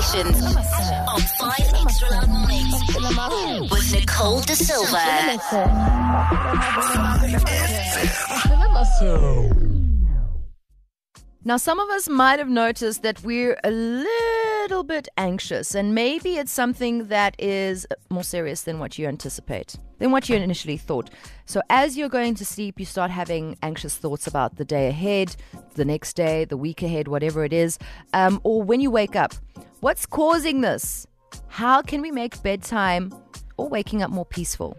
sessions on 5 Extra Loud Mornings with Nicole De Silva. Now, some of us might have noticed that we're a little bit anxious, and maybe it's something that is more serious than what you anticipate, than what you initially thought. So, as you're going to sleep, you start having anxious thoughts about the day ahead, the next day, the week ahead, whatever it is. Um, or when you wake up, what's causing this? How can we make bedtime or waking up more peaceful?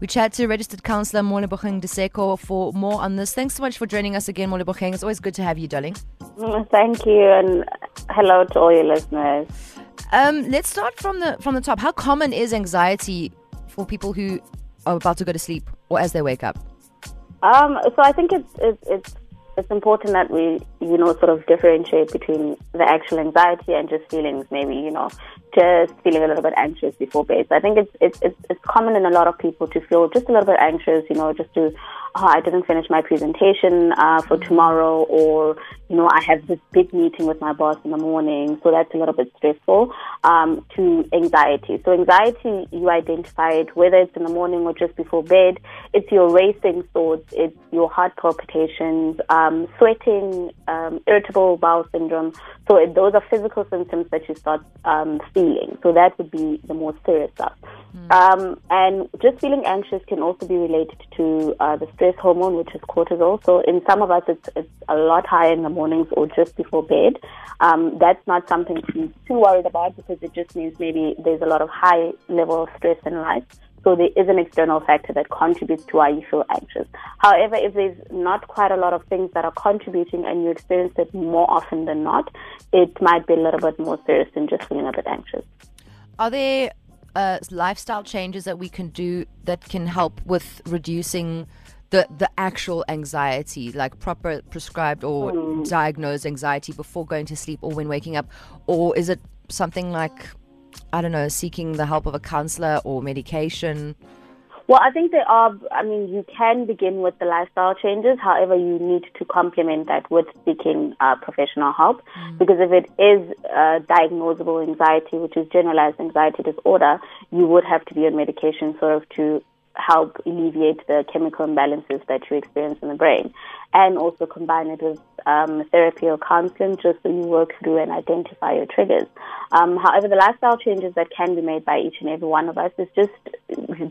We chat to registered counsellor Molebogeng Diseko for more on this. Thanks so much for joining us again, Molebogeng. It's always good to have you, darling. Mm, Thank you, and hello to all your listeners. Um, let's start from the from the top. How common is anxiety for people who are about to go to sleep or as they wake up? Um, so I think it's, it's it's it's important that we you know sort of differentiate between the actual anxiety and just feelings. Maybe you know just feeling a little bit anxious before bed. So I think it's it's it's, it's common in a lot of people to feel just a little bit anxious. You know, just to oh, I didn't finish my presentation uh, for tomorrow, or you know, I have this big meeting with my boss in the morning, so that's a little bit stressful. Um, to anxiety. So anxiety, you identify it whether it's in the morning or just before bed. It's your racing thoughts. It's your heart palpitations, um, sweating, um, irritable bowel syndrome. So it, those are physical symptoms that you start um, feeling. So that would be the more serious stuff. Um, and just feeling anxious can also be related to uh, the stress hormone, which is cortisol. So in some of us, it's, it's a lot higher in the mornings or just before bed. Um, that's not something to be too worried about because it just means maybe there's a lot of high level of stress in life. So there is an external factor that contributes to why you feel anxious. However, if there's not quite a lot of things that are contributing and you experience it more often than not, it might be a little bit more serious than just feeling a bit anxious. Are there uh, lifestyle changes that we can do that can help with reducing the the actual anxiety, like proper prescribed or diagnosed anxiety before going to sleep or when waking up, or is it something like I don't know, seeking the help of a counselor or medication? Well, I think there are, I mean, you can begin with the lifestyle changes. However, you need to complement that with seeking uh, professional help. Because if it is uh, diagnosable anxiety, which is generalized anxiety disorder, you would have to be on medication sort of to help alleviate the chemical imbalances that you experience in the brain. And also combine it with um, therapy or counseling just so you work through and identify your triggers. Um, however, the lifestyle changes that can be made by each and every one of us is just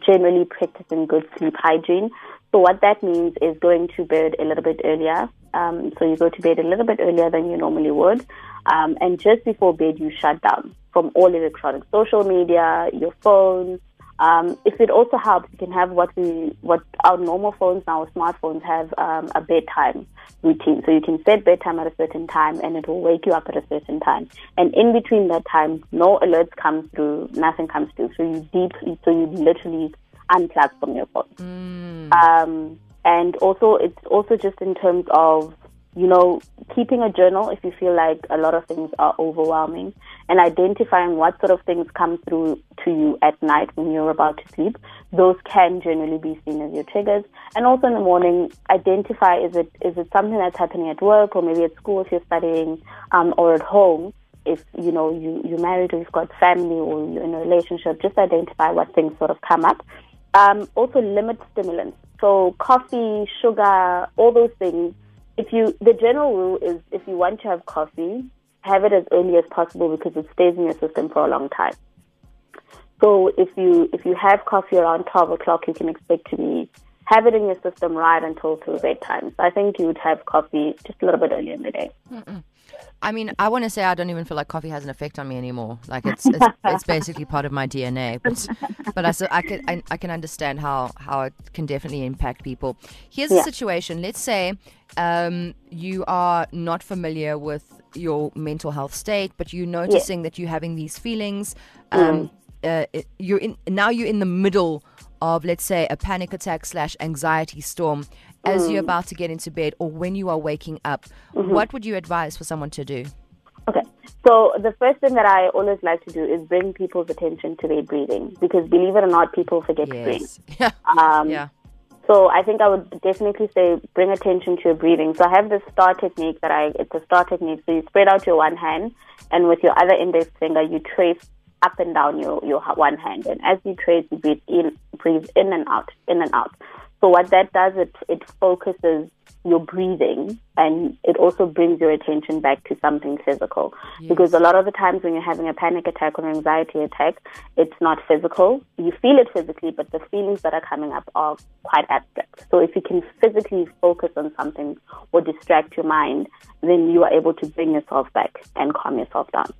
generally practicing good sleep hygiene. So what that means is going to bed a little bit earlier. Um, so you go to bed a little bit earlier than you normally would. Um, and just before bed, you shut down from all electronic social media, your phone. Um, if it also helps, you can have what we, what our normal phones now, smartphones have um, a bedtime routine. So you can set bedtime at a certain time, and it will wake you up at a certain time. And in between that time, no alerts come through, nothing comes through. So you deeply, so you literally unplug from your phone. Um, and also, it's also just in terms of you know, keeping a journal if you feel like a lot of things are overwhelming and identifying what sort of things come through to you at night when you're about to sleep. Those can generally be seen as your triggers. And also in the morning, identify is it is it something that's happening at work or maybe at school if you're studying um, or at home. If you know you you're married or you've got family or you're in a relationship, just identify what things sort of come up. Um, also limit stimulants. So coffee, sugar, all those things if you the general rule is if you want to have coffee, have it as early as possible because it stays in your system for a long time. So if you if you have coffee around twelve o'clock, you can expect to be have it in your system right until till bedtime. So I think you would have coffee just a little bit earlier in the day. I mean, I want to say I don't even feel like coffee has an effect on me anymore. Like it's it's, it's basically part of my DNA. But but I so I can I, I can understand how how it can definitely impact people. Here's Yeah. a situation. Let's say um, you are not familiar with your mental health state, but you're noticing that you're having these feelings. Um, uh, it- you're in now. You're in the middle of let's say a panic attack slash anxiety storm as you're about to get into bed or when you are waking up. What would you advise for someone to do? Okay. So the first thing that I always like to do is bring people's attention to their breathing because believe it or not, people forget to breathe. Um, yeah. So I think I would definitely say bring attention to your breathing. So I have this star technique that I, it's a star technique. So you spread out your one hand and with your other index finger, you trace up and down your, your one hand. And as you trace, you breathe in, breathe in and out, in and out. So what that does, it, it focuses your breathing and it also brings your attention back to something physical. Yes. Because a lot of the times when you're having a panic attack or an anxiety attack, it's not physical. You feel it physically, but the feelings that are coming up are quite abstract. So if you can physically focus on something or distract your mind, then you are able to bring yourself back and calm yourself down.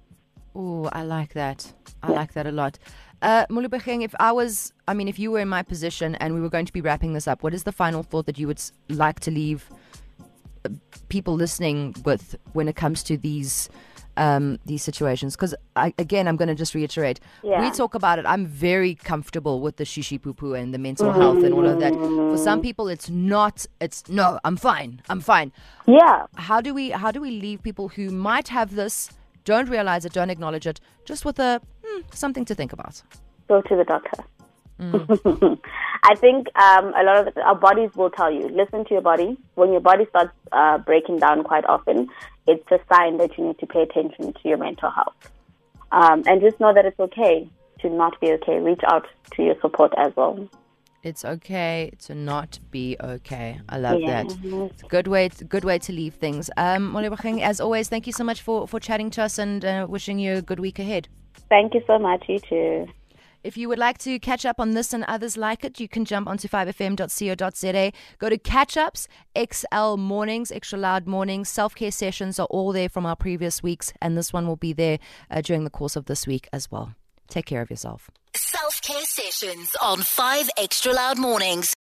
Oh, I like that. I like that a lot. Uh, Molebogeng, if I was, I mean, if you were in my position and we were going to be wrapping this up, what is the final thought that you would like to leave uh, people listening with when it comes to these um, these situations? Because again, I'm going to just reiterate. Yeah. We talk about it. I'm very comfortable with the shishi poo poo and the mental mm-hmm. health and all of that. For some people, it's not. It's no. I'm fine. I'm fine. Yeah. How do we How do we leave people who might have this, don't realize it, don't acknowledge it, just with a something to think about. Go to the doctor. Mm. I think um, a lot of the, our bodies will tell you. Listen to your body. When your body starts uh, breaking down quite often, it's a sign that you need to pay attention to your mental health. Um, and just know that it's okay to not be okay. Reach out to your support as well. It's okay to not be okay. I love yeah. that. It's a good way. To, good way to leave things. Um, as always, thank you so much for for chatting to us and uh, wishing you a good week ahead. Thank you so much. You too. If you would like to catch up on this and others like it, you can jump onto 5fm.co.za. Go to catch ups, XL mornings, extra loud mornings. Self care sessions are all there from our previous weeks, and this one will be there uh, during the course of this week as well. Take care of yourself. Self care sessions on 5 extra loud mornings.